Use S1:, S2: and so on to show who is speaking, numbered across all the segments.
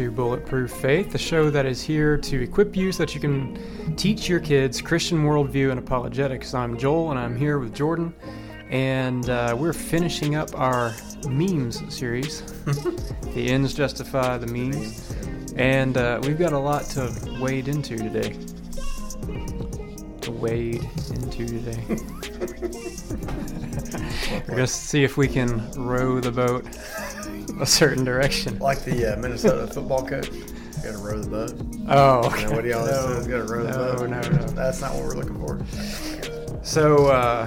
S1: To Bulletproof Faith, the show that is here to equip you so that you can teach your kids Christian worldview and apologetics. I'm Joel, and I'm here with Jordan, and uh, we're finishing up our memes series. the ends justify the memes, and uh, we've got a lot to wade into today. To wade into today. we're gonna see if we can row the boat a certain direction.
S2: Like the uh, Minnesota football coach. Got to row the boat.
S1: Oh,
S2: You know what he always
S1: no,
S2: says? Got to row the
S1: no,
S2: boat.
S1: no, no.
S2: That's not what we're looking for.
S1: So, uh,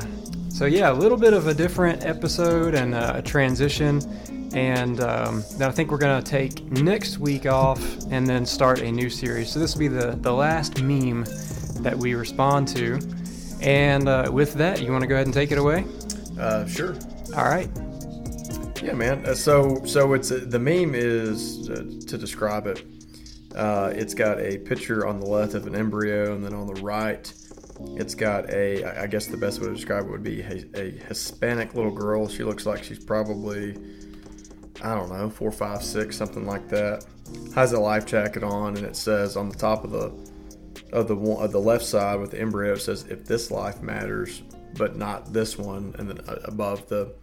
S1: so yeah, a little bit of a different episode and uh, a transition, and um, then I think we're gonna take next week off and then start a new series. So this will be the the last meme that we respond to, and uh, with that, you want to go ahead and take it away?
S2: Uh, sure.
S1: All right.
S2: Yeah, man. Uh, so, so it's uh, the meme is uh, to describe it. Uh, it's got a picture on the left of an embryo, and then on the right, it's got a. I guess the best way to describe it would be a, a Hispanic little girl. She looks like she's probably, I don't know, four, five, six, something like that. Has a life jacket on, and it says on the top of the of the one of the left side with the embryo, it says if this life matters, but not this one, and then uh, above the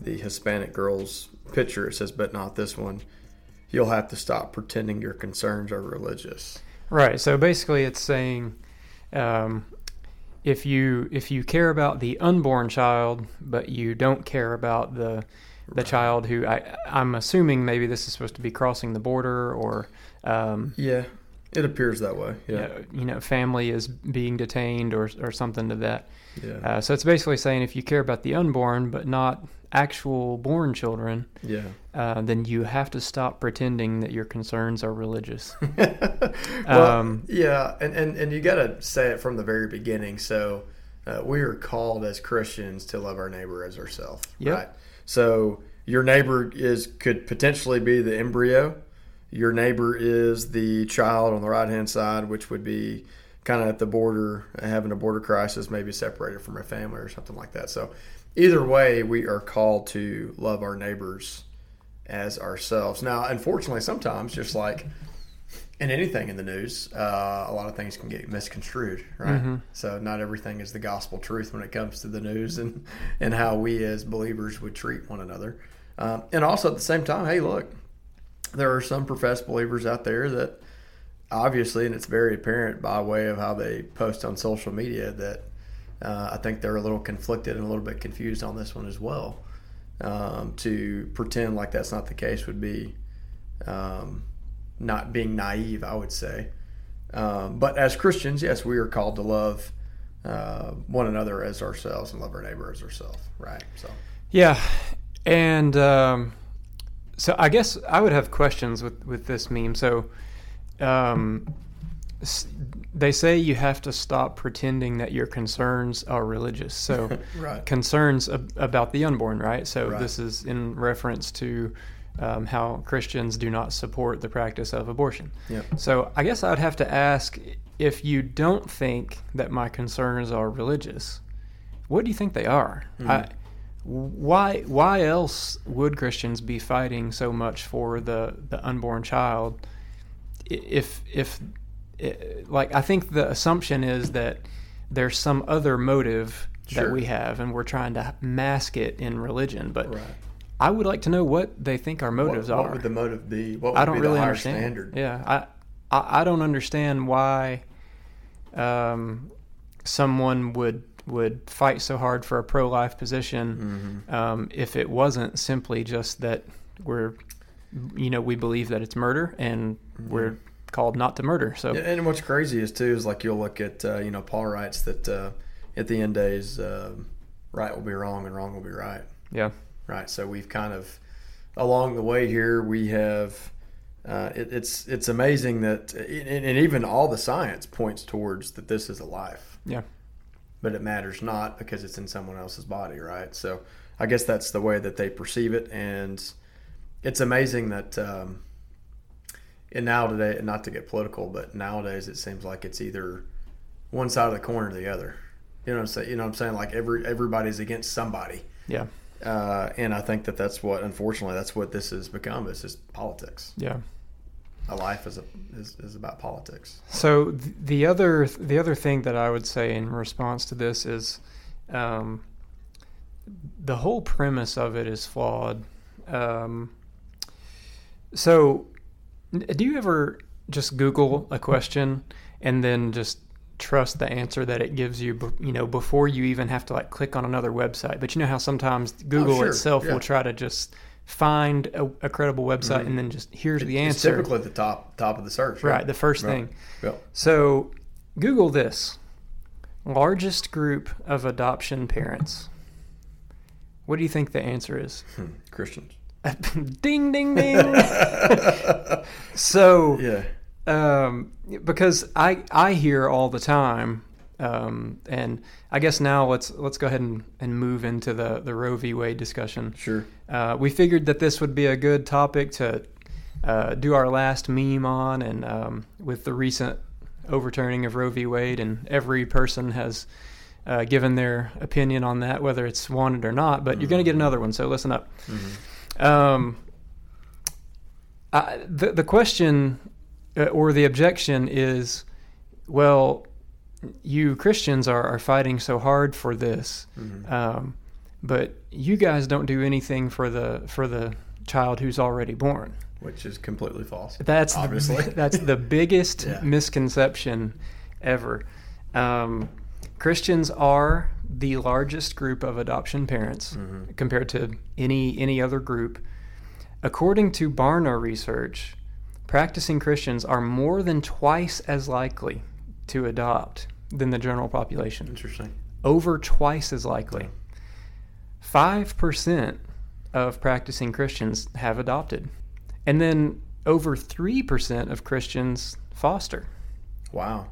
S2: the Hispanic girl's picture, it says but not this one. You'll have to stop pretending your concerns are religious.
S1: Right. So basically, it's saying um, if you if you care about the unborn child, but you don't care about the the child who I I'm assuming maybe this is supposed to be crossing the border or um,
S2: Yeah, it appears that way.
S1: you,
S2: Yeah,
S1: know, you know family is being detained or or something to that.
S2: yeah,
S1: Uh, so it's basically saying if you care about the unborn but not actual born children,
S2: yeah.
S1: uh, then you have to stop pretending that your concerns are religious.
S2: well,
S1: Um,
S2: yeah, and, and, and you got to say it from the very beginning. So uh, we are called as Christians to love our neighbor as ourselves,
S1: Yep.
S2: right? So your neighbor is could potentially be the embryo. Your neighbor is the child on the right hand side, which would be kind of at the border, having a border crisis, maybe separated from a family or something like that. So either way, we are called to love our neighbors as ourselves. Now, unfortunately, sometimes just like in anything in the news, uh, a lot of things can get misconstrued, right?
S1: Mhm.
S2: So not everything is the gospel truth when it comes to the news and and how we as believers would treat one another. Um, and also at the same time, hey, look, there are some professed believers out there that obviously, and it's very apparent by way of how they post on social media that uh, I think they're a little conflicted and a little bit confused on this one as well. Um, to pretend like that's not the case would be um, not being naive, I would say. Um, but as Christians, yes, we are called to love uh, one another as ourselves and love our neighbor as ourselves, right? So,
S1: Yeah, and um, so I guess I would have questions with with this meme. So, um, s- they say you have to stop pretending that your concerns are religious. So,
S2: right,
S1: concerns ab- about the unborn, right? So
S2: Right.
S1: this is in reference to um, how Christians do not support the practice of abortion.
S2: yeah,
S1: So I guess I'd have to ask if you don't think that my concerns are religious, what do you think they are?
S2: Hmm.
S1: I, why why else would Christians be fighting so much for the, the unborn child? If if like I think the assumption is that there's some other motive
S2: Sure.
S1: that we have, and we're trying to mask it in religion. But
S2: right.
S1: I would like to know what they think our motives
S2: what,
S1: are.
S2: What would the motive be? What would
S1: I don't
S2: be
S1: really
S2: the higher
S1: understand.
S2: standard?
S1: Yeah, I, I I don't understand why um, someone would would fight so hard for a pro life position
S2: Mhm.
S1: um, if it wasn't simply just that we're you know we believe that it's murder and we're called not to murder. So
S2: and what's crazy is too is like you'll look at uh, you know Paul writes that uh, at the end days uh, right will be wrong and wrong will be right.
S1: yeah,
S2: Right. So we've kind of along the way here we have. Uh, it, it's it's amazing that and, and even all the science points towards that this is a life.
S1: Yeah.
S2: But it matters not because it's in someone else's body, right? So I guess that's the way that they perceive it, and it's amazing that. Um, and now today, not to get political, but nowadays it seems like it's either one side of the coin or the other. You know what I'm saying? You know what I'm saying? Like every everybody's against somebody.
S1: yeah,
S2: Uh, and I think that that's what, unfortunately, that's what this has become. Is just politics.
S1: yeah.
S2: A life is a is, is about politics.
S1: So the other the other thing that I would say in response to this is, um, the whole premise of it is flawed. Um, so, do you ever just Google a question and then just trust the answer that it gives you? You know, before you even have to like click on another website. But you know how sometimes Google
S2: sure,
S1: itself
S2: yeah.
S1: will try to just find a, a credible website and then just here's the
S2: It's
S1: answer.
S2: typically at the top top of the search.
S1: Right, the first
S2: Right.
S1: thing.
S2: Yeah.
S1: So, Google this largest group of adoption parents. What do you think the answer is?
S2: Hmm, Christians.
S1: ding, ding, ding. so,
S2: Yeah.
S1: um, because I I hear all the time, um, and I guess now let's let's go ahead and, and move into the the Roe v. Wade discussion.
S2: Sure.
S1: Uh, we figured that this would be a good topic to uh, do our last meme on, and um, with the recent overturning of Roe v. Wade, and every person has uh, given their opinion on that, whether it's wanted or not. But you're going to get another one, so listen up. Um, I, the the question uh, or the objection is, well, you Christians are, are fighting so hard for this, um, but you guys don't do anything for the for the child who's already born.
S2: Which is completely false.
S1: That's
S2: Obviously.
S1: the, that's the biggest
S2: Yeah.
S1: misconception ever. Um, Christians are the largest group of adoption parents
S2: Mm-hmm.
S1: compared to any any other group. According to Barna research, practicing Christians are more than twice as likely to adopt than the general population.
S2: Interesting.
S1: Over twice as likely. Five percent of practicing Christians have adopted, and then over three percent of Christians foster.
S2: Wow.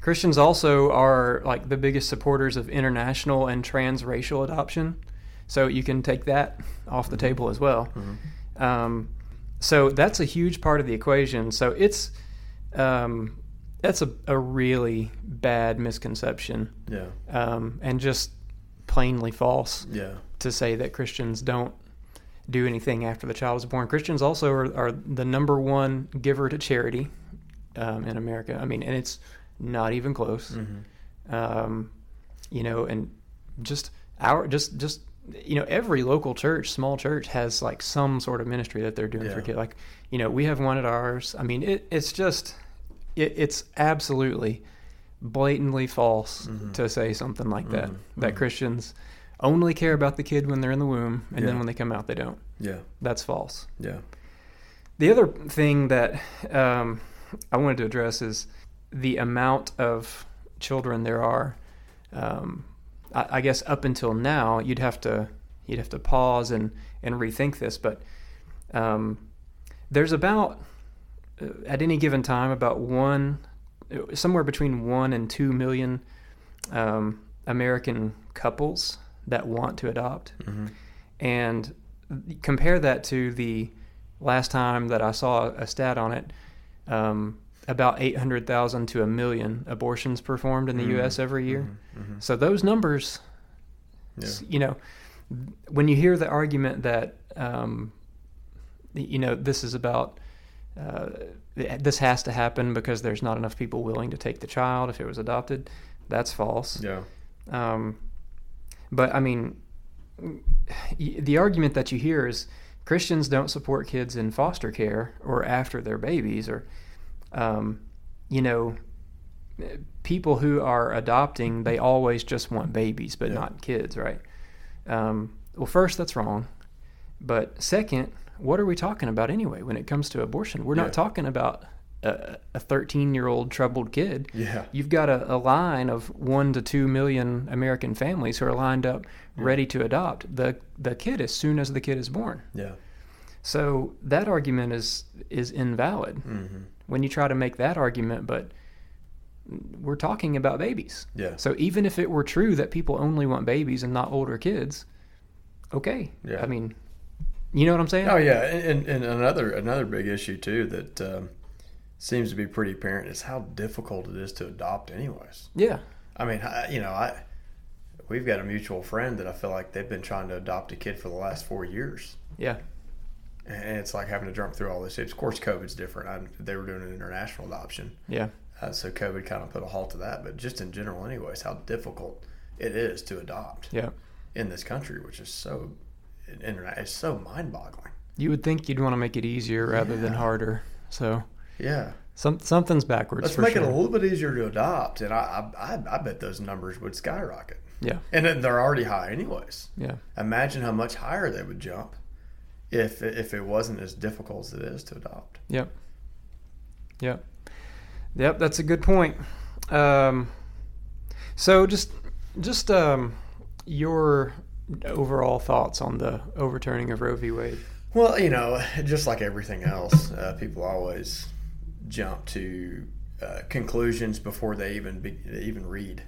S1: Christians also are like the biggest supporters of international and transracial adoption, so you can take that off the table as well. Um, so that's a huge part of the equation. So it's um, that's a, a really bad misconception
S2: Yeah.
S1: um, and just plainly false
S2: Yeah.
S1: to say that Christians don't do anything after the child is born. Christians also are, are the number one giver to charity um, in America. I mean, and it's not even close. Um, you know, and just our just just you know every local church, small church has like some sort of ministry that they're doing for kids. Like you know, we have one at ours. I mean, it, it's just it, it's absolutely blatantly false
S2: Mm-hmm.
S1: to say something like that. That Christians only care about the kid when they're in the womb, and then when they come out, they don't.
S2: Yeah.
S1: That's false.
S2: Yeah.
S1: The other thing that um, I wanted to address is the amount of children there are. Um, I, I guess up until now, you'd have to you'd have to pause and and rethink this, but um, there's about at any given time about one somewhere between one and two million um, American couples that want to adopt,
S2: Mm-hmm.
S1: and compare that to the last time that I saw a stat on it. Um, about 800,000 to a million abortions performed in the U.S. every year.
S2: Mm-hmm.
S1: So those numbers,
S2: Yeah.
S1: you know, when you hear the argument that, um, you know, this is about, uh, this has to happen because there's not enough people willing to take the child if it was adopted, that's false.
S2: Yeah.
S1: Um, but I mean, the argument that you hear is Christians don't support kids in foster care or after they're babies, or, um, you know, people who are adopting, they always just want babies, but
S2: Yeah.
S1: not kids, right? Um, well, first, that's wrong. But second, what are we talking about anyway when it comes to abortion? We're
S2: Yeah.
S1: not talking about a 13 year old troubled kid.
S2: Yeah.
S1: You've got a, a line of one to two million American families who are lined up ready to adopt the the kid as soon as the kid is born.
S2: Yeah.
S1: So that argument is is invalid
S2: Mm-hmm.
S1: when you try to make that argument. But we're talking about babies.
S2: Yeah.
S1: So even if it were true that people only want babies and not older kids, okay.
S2: Yeah.
S1: I mean, you know what I'm saying?
S2: Oh yeah, and, and another another big issue too that um, seems to be pretty apparent is how difficult it is to adopt, anyways.
S1: Yeah.
S2: I mean, I, you know, I we've got a mutual friend that I feel like they've been trying to adopt a kid for the last four years.
S1: Yeah.
S2: and it's like having to jump through all this. Of course, COVID's different. I, they were doing an international adoption,
S1: Yeah.
S2: uh, so COVID kind of put a halt to that. But just in general, anyways, how difficult it is to adopt
S1: Yeah.
S2: in this country, which is so internet, is so mind-boggling.
S1: You would think you'd want to make it easier rather than harder. So
S2: Yeah,
S1: some something's backwards.
S2: let's make
S1: sure.
S2: it a little bit easier to adopt, and I, I, I, I bet those numbers would skyrocket.
S1: Yeah.
S2: And then they're already high, anyways.
S1: Yeah.
S2: Imagine how much higher they would jump if if it wasn't as difficult as it is to adopt.
S1: Yep. Yep. Yep. That's a good point. Um, so just just um, your overall thoughts on the overturning of Roe v. Wade.
S2: Well, you know, just like everything else, uh, people always jump to uh, conclusions before they even be, even read.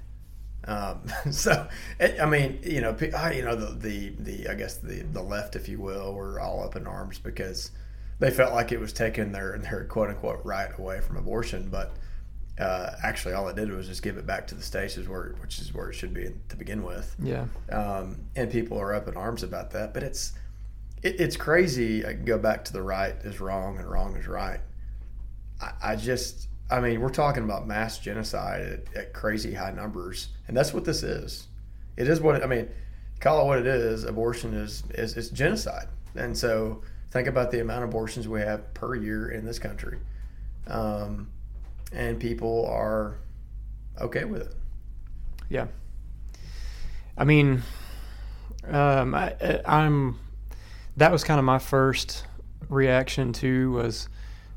S2: Um, so, I mean, you know, you know, the, the the I guess the the left, if you will, were all up in arms because they felt like it was taking their their quote unquote right away from abortion, but. Uh, actually, all it did was just give it back to the states, is where, which is where it should be to begin with.
S1: Yeah.
S2: um, and people are up in arms about that. But it's it, it's crazy. I can go back to the right is wrong and wrong is right. I, I just, I mean, we're talking about mass genocide at, at crazy high numbers, and that's what this is. It is what I mean. Call it what it is. Abortion is is, is genocide, and so think about the amount of abortions we have per year in this country, um, and people are okay with it.
S1: Yeah. I mean, um, I, I- I'm. That was kind of my first reaction to was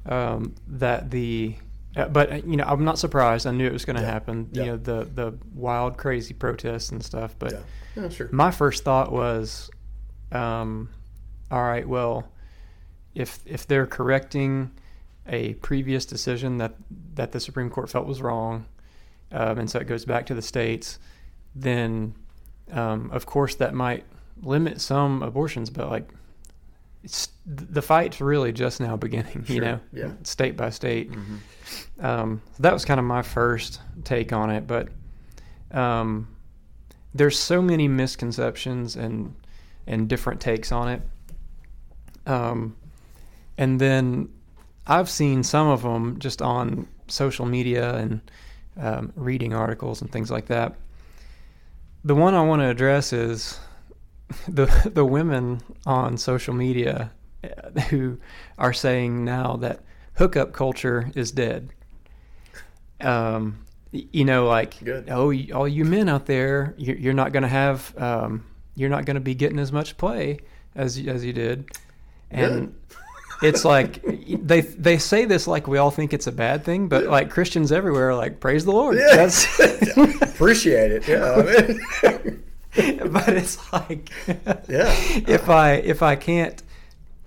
S1: um, that the. Uh, but uh, you know, I'm not surprised. I knew it was going to
S2: Yeah.
S1: happen.
S2: Yeah.
S1: You know, the the wild, crazy protests and stuff. But
S2: Yeah, yeah sure.
S1: my first thought was, um, all right, well, if if they're correcting a previous decision that that the Supreme Court felt was wrong, um, and so it goes back to the states, then um, of course that might limit some abortions, but like. It's, the fight's really just now beginning, you
S2: Sure,
S1: know,
S2: yeah.
S1: state by state.
S2: Mhm.
S1: Um, that was kind of my first take on it, but um, there's so many misconceptions and and different takes on it. Um, and then I've seen some of them just on social media and um, reading articles and things like that. The one I want to address is the the women on social media uh, who are saying now that hookup culture is dead. Um, you know, like
S2: Good.
S1: oh, all you men out there, you're, you're not going to have, um, you're not going to be getting as much play as as you did, and it's like they they say this like we all think it's a bad thing, but like Christians everywhere, are like praise the Lord.
S2: Yeah.
S1: That's
S2: Appreciate it. Yeah. I mean,
S1: but it's like
S2: Yeah.
S1: if i if i can't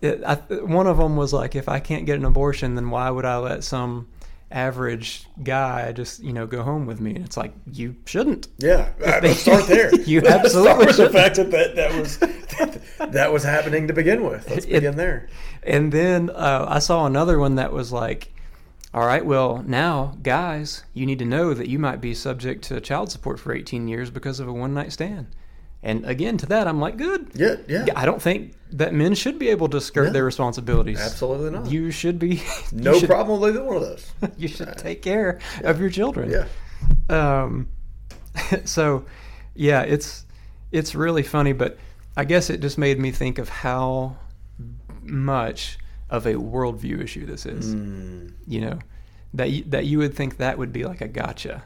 S1: it, I, one of them was like if i can't get an abortion then why would i let some average guy just you know go home with me and it's like you shouldn't
S2: Yeah, let's start there.
S1: You
S2: start
S1: absolutely
S2: with the fact that that, that was that, was happening to begin with. Let's
S1: It-
S2: begin there.
S1: and then uh, i saw another one that was like all right well now guys you need to know that you might be subject to child support for 18 years because of a one night stand and again to that i'm like good
S2: Yeah, yeah,
S1: I don't think that men should be able to skirt
S2: No.
S1: their responsibilities.
S2: absolutely not.
S1: You should be. you
S2: no
S1: should-
S2: problem with either one of those.
S1: You should take care of your children.
S2: Yeah,
S1: Um. So, yeah, it's it's really funny, but I guess it just made me think of how much of a worldview issue this is.
S2: Mm.
S1: You know, that you, that you would think that would be like a gotcha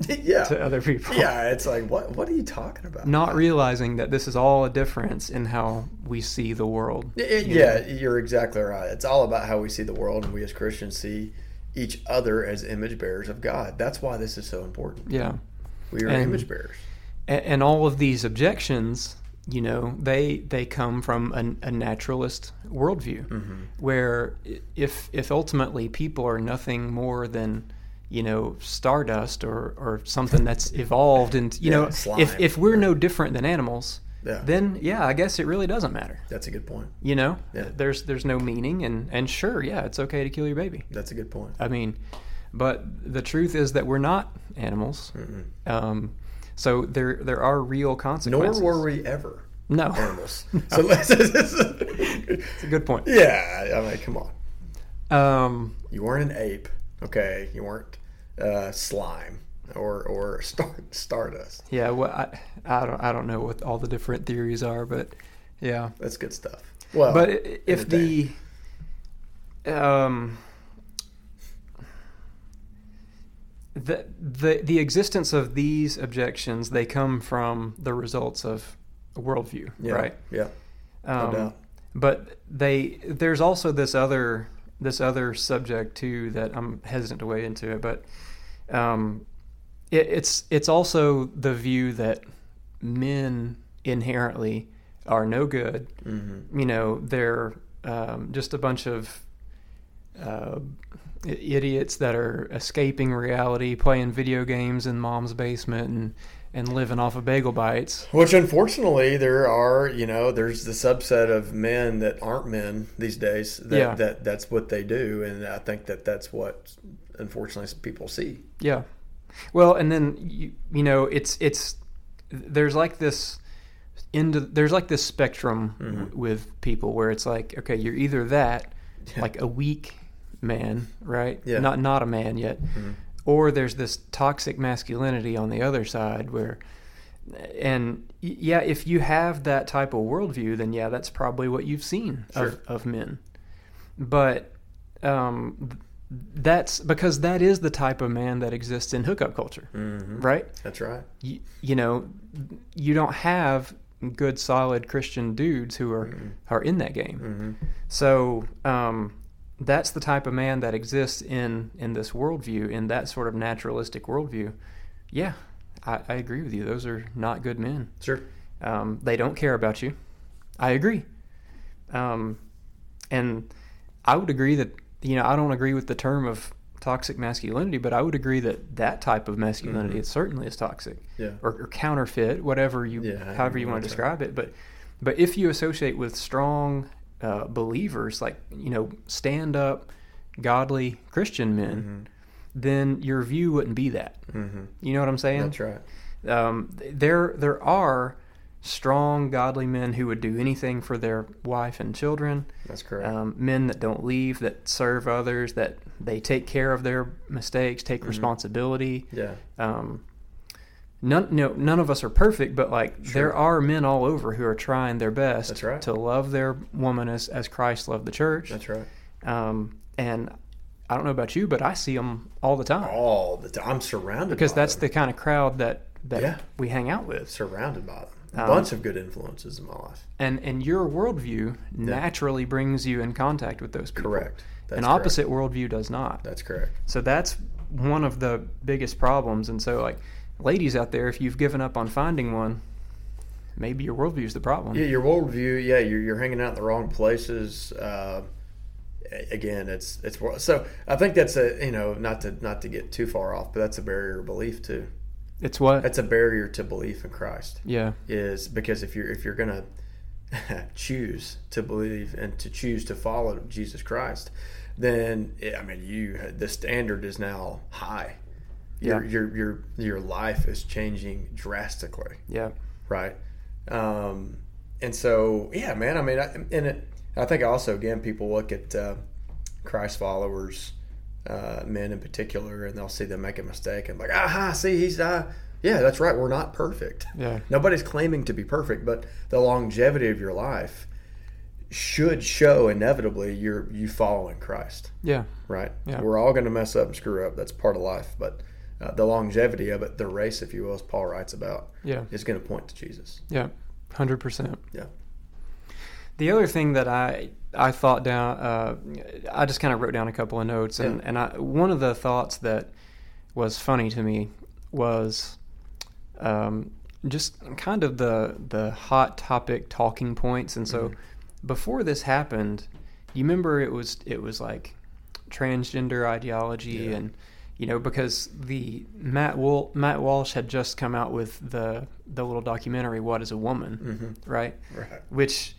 S2: yeah,
S1: to other people.
S2: yeah. It's like what? What are you talking about?
S1: Not realizing that this is all a difference in how we see the world.
S2: Y-
S1: you
S2: Yeah, you're exactly right. It's all about how we see the world, and we as Christians see each other as image bearers of God. That's why this is so important.
S1: Yeah.
S2: We are
S1: And-
S2: image bearers.
S1: and, and all of these objections, you know, they they come from an, a naturalist worldview,
S2: Mm-hmm.
S1: where if if ultimately people are nothing more than you know stardust or or something that's evolved and you
S2: Yeah,
S1: know
S2: slime.
S1: if if we're no different than animals
S2: Yeah.
S1: then yeah i guess it really doesn't matter
S2: That's a good point.
S1: you know
S2: Yeah.
S1: there's there's no meaning and and sure yeah it's okay to kill your baby
S2: That's a good point.
S1: i mean but the truth is that we're not animals um so there there are real consequences.
S2: Nor were we ever
S1: no
S2: animals. So let's,
S1: It's a good point.
S2: yeah, I mean, come on.
S1: Um,
S2: You weren't an ape, okay? You weren't uh, slime or or star, stardust.
S1: yeah, well, I, I don't I don't know what all the different theories are, but yeah.
S2: That's good stuff. Well,
S1: But if the um the the the existence of these objections they come from the results of a worldview,
S2: yeah,
S1: right?
S2: Yeah, no
S1: Um,
S2: doubt.
S1: but they there's also this other this other subject too that I'm hesitant to wade into it, but um, it, it's it's also the view that men inherently are no good.
S2: hmm
S1: You know, they're um, just a bunch of uh, idiots that are escaping reality, playing video games in mom's basement, and and living off of bagel bites.
S2: Which unfortunately there are, you know, there's the subset of men that aren't men these days. That,
S1: Yeah.
S2: that that's what they do, and I think that that's what unfortunately people see.
S1: Yeah. Well, and then you you know it's it's there's like this into there's like this spectrum w- mm-hmm. with people where it's like okay you're either that
S2: Yeah.
S1: like a weak man right
S2: Yeah.
S1: not not a man yet mm-hmm. Or there's this toxic masculinity on the other side where and yeah if you have that type of worldview then yeah that's probably what you've seen
S2: Sure.
S1: of, of men but um that's because that is the type of man that exists in hookup culture
S2: Mm-hmm.
S1: right
S2: That's right.
S1: you, you know you don't have good solid christian dudes who are
S2: Mhm.
S1: are in that game
S2: Mm-hmm.
S1: so um, that's the type of man that exists in in this worldview, in that sort of naturalistic worldview. Yeah, I, I agree with you. Those are not good men.
S2: Sure.
S1: Um, they don't care about you. I agree. Um, and I would agree that you know I don't agree with the term of toxic masculinity, but I would agree that that type of masculinity
S2: Mhm.
S1: is certainly is toxic
S2: Yeah.
S1: or, or counterfeit, whatever you,
S2: Yeah,
S1: however you want to describe it. But, but if you associate with strong uh, believers, like you know, stand up, godly Christian men,
S2: Mm-hmm.
S1: then your view wouldn't be that.
S2: Mm-hmm.
S1: You know what I'm saying?
S2: That's right.
S1: Um, there, there are strong, godly men who would do anything for their wife and children.
S2: That's correct.
S1: Um, men that don't leave, that serve others, that they take care of their mistakes, take
S2: Mhm.
S1: responsibility.
S2: yeah.
S1: Um, none, no, none of us are perfect, but like
S2: Sure.
S1: there are men all over who are trying their best
S2: That's right.
S1: to love their woman as, as Christ loved the church.
S2: That's right.
S1: Um, and I don't know about you, but I see them all the time
S2: All the time. I'm surrounded
S1: because that's
S2: them.
S1: the kind of crowd that that
S2: Yeah.
S1: we hang out with.
S2: surrounded by them. A
S1: Um,
S2: bunch of good influences in my life.
S1: And and your worldview naturally brings you in contact with those people.
S2: Correct. That's
S1: An
S2: correct.
S1: opposite worldview does not.
S2: That's correct.
S1: So that's one of the biggest problems. And so, like, ladies out there, if you've given up on finding one, maybe your worldview is the problem.
S2: Yeah, your worldview. Yeah, you're, you're hanging out in the wrong places. Uh, again, it's it's so. I think that's a you know not to not to get too far off, but that's a barrier of belief too.
S1: It's what?
S2: That's a barrier to belief in Christ.
S1: yeah.
S2: Is because if you're if you're gonna choose to believe and to choose to follow Jesus Christ, then I mean you the standard is now high. Your
S1: Yeah.
S2: your your your life is changing drastically
S1: Yeah.
S2: right? Um, and so, yeah, man. I mean, I, and it, I think also again people look at uh, Christ followers, uh, men in particular, and they'll see them make a mistake and like, aha, see, he's uh, yeah, that's right. We're not perfect.
S1: Yeah.
S2: Nobody's claiming to be perfect, but the longevity of your life should show inevitably you're you following Christ,
S1: Yeah.
S2: right?
S1: Yeah.
S2: We're all going to mess up and screw up. That's part of life, but. Uh, the longevity of it, the race, if you will, as Paul writes about,
S1: Yeah.
S2: is going to point to Jesus.
S1: Yeah. 100%.
S2: Yeah.
S1: The other thing that I I thought down, uh, I just kind of wrote down a couple of notes, and
S2: Yeah.
S1: and I, one of the thoughts that was funny to me was um, just kind of the the hot topic talking points. And so
S2: Mhm.
S1: before this happened, you remember it was it was like transgender ideology
S2: Yeah.
S1: and you know because the Matt Wal- Matt Walsh had just come out with the the little documentary What is a Woman,
S2: Mm-hmm.
S1: right?
S2: Right.
S1: which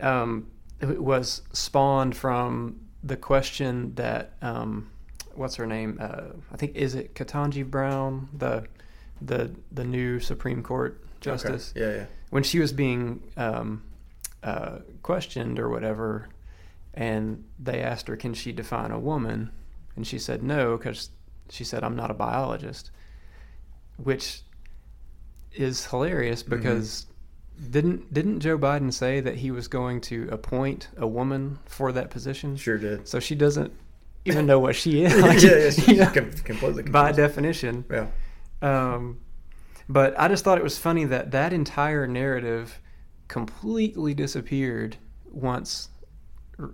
S1: um, was spawned from the question that um, what's her name? Uh, I think is it Ketanji Brown, the the the new Supreme Court justice,
S2: Okay. Yeah, yeah.
S1: when she was being um, uh, questioned or whatever, and they asked her, "Can she define a woman?" and she said no because she said, "I'm not a biologist," which is hilarious
S2: Mm-hmm.
S1: because didn't didn't Joe Biden say that he was going to appoint a woman for that position?
S2: Sure did.
S1: So she doesn't even know what she is.
S2: yeah,
S1: Like,
S2: yeah, she's
S1: you know,
S2: com- completely
S1: by definition.
S2: Yeah.
S1: Um, but I just thought it was funny that that entire narrative completely disappeared once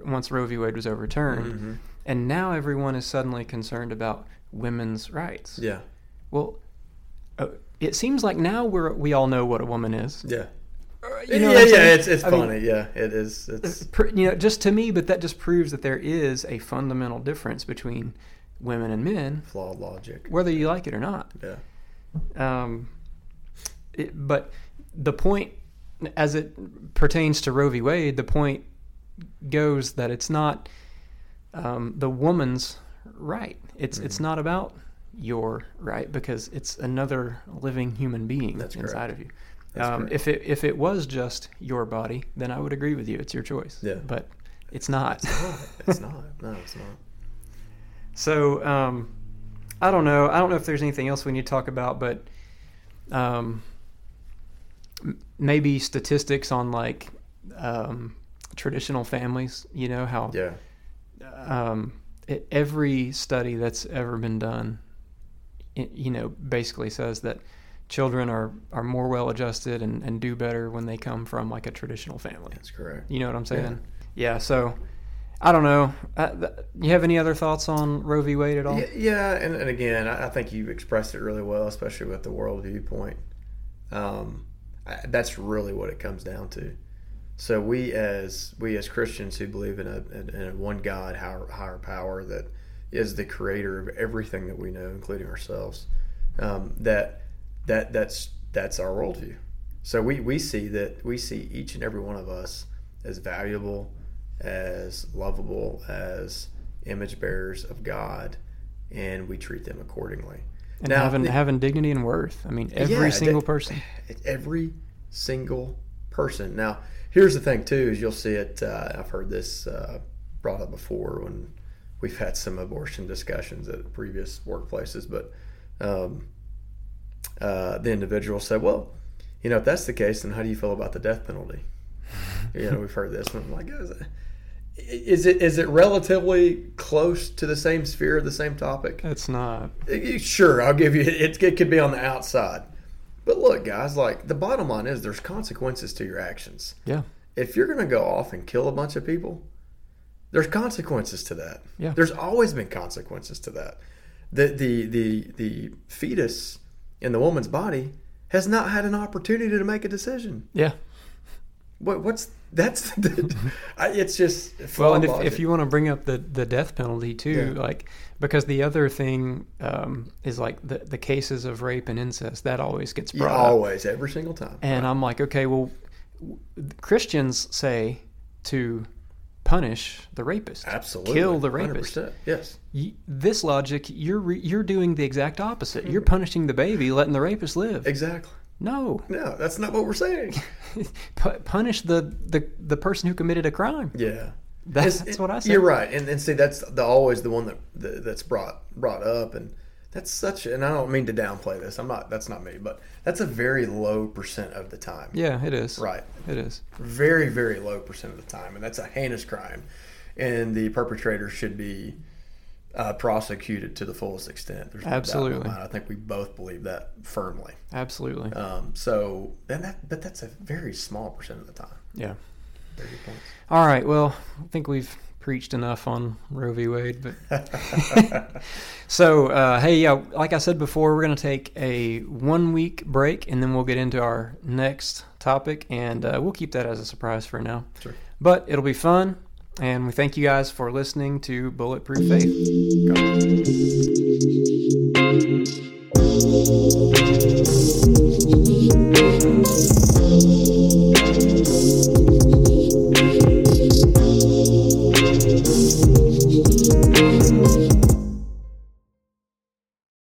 S1: once Roe v. Wade was overturned,
S2: Mhm.
S1: And now everyone is suddenly concerned about women's rights.
S2: Yeah.
S1: Well, uh, it seems like now we're we all know what a woman is.
S2: Yeah.
S1: You know
S2: yeah, yeah,
S1: saying?
S2: it's it's
S1: I mean,
S2: funny. yeah, it is. It's
S1: you know, just to me, but that just proves that there is a fundamental difference between women and men,
S2: flawed logic.
S1: whether you like it or not.
S2: Yeah.
S1: Um, it, but the point, as it pertains to Roe v. Wade, the point goes that it's not um, the woman's right. It's it's
S2: Mm-hmm.
S1: not about your right because it's another living human being
S2: That's
S1: inside
S2: correct.
S1: of you. Um, if it if it was just your body, then I would agree with you. It's your choice.
S2: Yeah.
S1: But it's not.
S2: It's not. It's not. No, it's not.
S1: So um, I don't know. I don't know if there's anything else we need to talk about, but um, m- maybe statistics on like um, traditional families. You know how
S2: Yeah.
S1: Um, every study that's ever been done, you know, basically says that children are, are more well adjusted and, and do better when they come from like a traditional family.
S2: That's correct.
S1: You know what I'm saying? Yeah. so I don't know. Uh, th- you have any other thoughts on Roe v. Wade at all?
S2: Yeah, yeah and, and again, I, I think you expressed it really well, especially with the world viewpoint. Um, I, that's really what it comes down to. So we as we as Christians who believe in a, in, a one God higher, higher power that is the creator of everything that we know, including ourselves, um, that that that's that's our worldview. So we, we see that we see each and every one of us as valuable, as lovable, as image bearers of God, and we treat them accordingly.
S1: And
S2: Now,
S1: having
S2: the-
S1: having dignity and worth. I mean, every
S2: Yeah,
S1: single
S2: that-
S1: person.
S2: every single person. Now, here's the thing too: is you'll see it. Uh, I've heard this uh, brought up before when we've had some abortion discussions at previous workplaces, but um, uh, the individual said, "Well, you know, if that's the case, then how do you feel about the death penalty?" you know, we've heard this, and I'm like, is it, is it is it relatively close to the same sphere, the same topic?
S1: It's not.
S2: Sure, I'll give you it. It could be on the outside, but look, guys. Like the bottom line is, there's consequences to your actions.
S1: Yeah.
S2: If you're going to go off and kill a bunch of people, there's consequences to that.
S1: Yeah.
S2: There's always been consequences to that. The the the the fetus in the woman's body has not had an opportunity to make a decision.
S1: Yeah.
S2: What what's that's I- it's just
S1: Well, and if, if you want to bring up the, the death penalty too,
S2: Yeah.
S1: like because the other thing um, is like the the cases of rape and incest that always gets
S2: yeah,
S1: brought up,
S2: always every single time.
S1: and I'm like, okay, well, Christians say to punish the rapist,
S2: Absolutely,
S1: kill the rapist.
S2: 100%. Yes.
S1: This logic, you're re- you're doing the exact opposite. You're punishing the baby, letting the rapist live.
S2: Exactly.
S1: No,
S2: No, that's not what we're saying.
S1: Punish the, the the person who committed a crime.
S2: Yeah,
S1: That's, that's what I said.
S2: You're right, and, and see that's the always the one that, that that's brought brought up, and that's such. And I don't mean to downplay this. I'm not. That's not me, but that's a very low percent of the time.
S1: Yeah, it is.
S2: Right.
S1: It is.
S2: Very very low percent of the time, and that's a heinous crime, and the perpetrator should be uh, prosecuted to the fullest extent. There's no doubt in my
S1: Absolutely.
S2: I think we both believe that firmly.
S1: Absolutely.
S2: Um, so, and that, but that's a very small percent of the time.
S1: Yeah.
S2: Very good points.
S1: All right. Well, I think we've preached enough on Roe v. Wade, but so uh, hey, yeah, like I said before, we're gonna take a one week break, and then we'll get into our next topic, and uh, we'll keep that as a surprise for now.
S2: Sure.
S1: But it'll be fun, and we thank you guys for listening to Bulletproof Faith.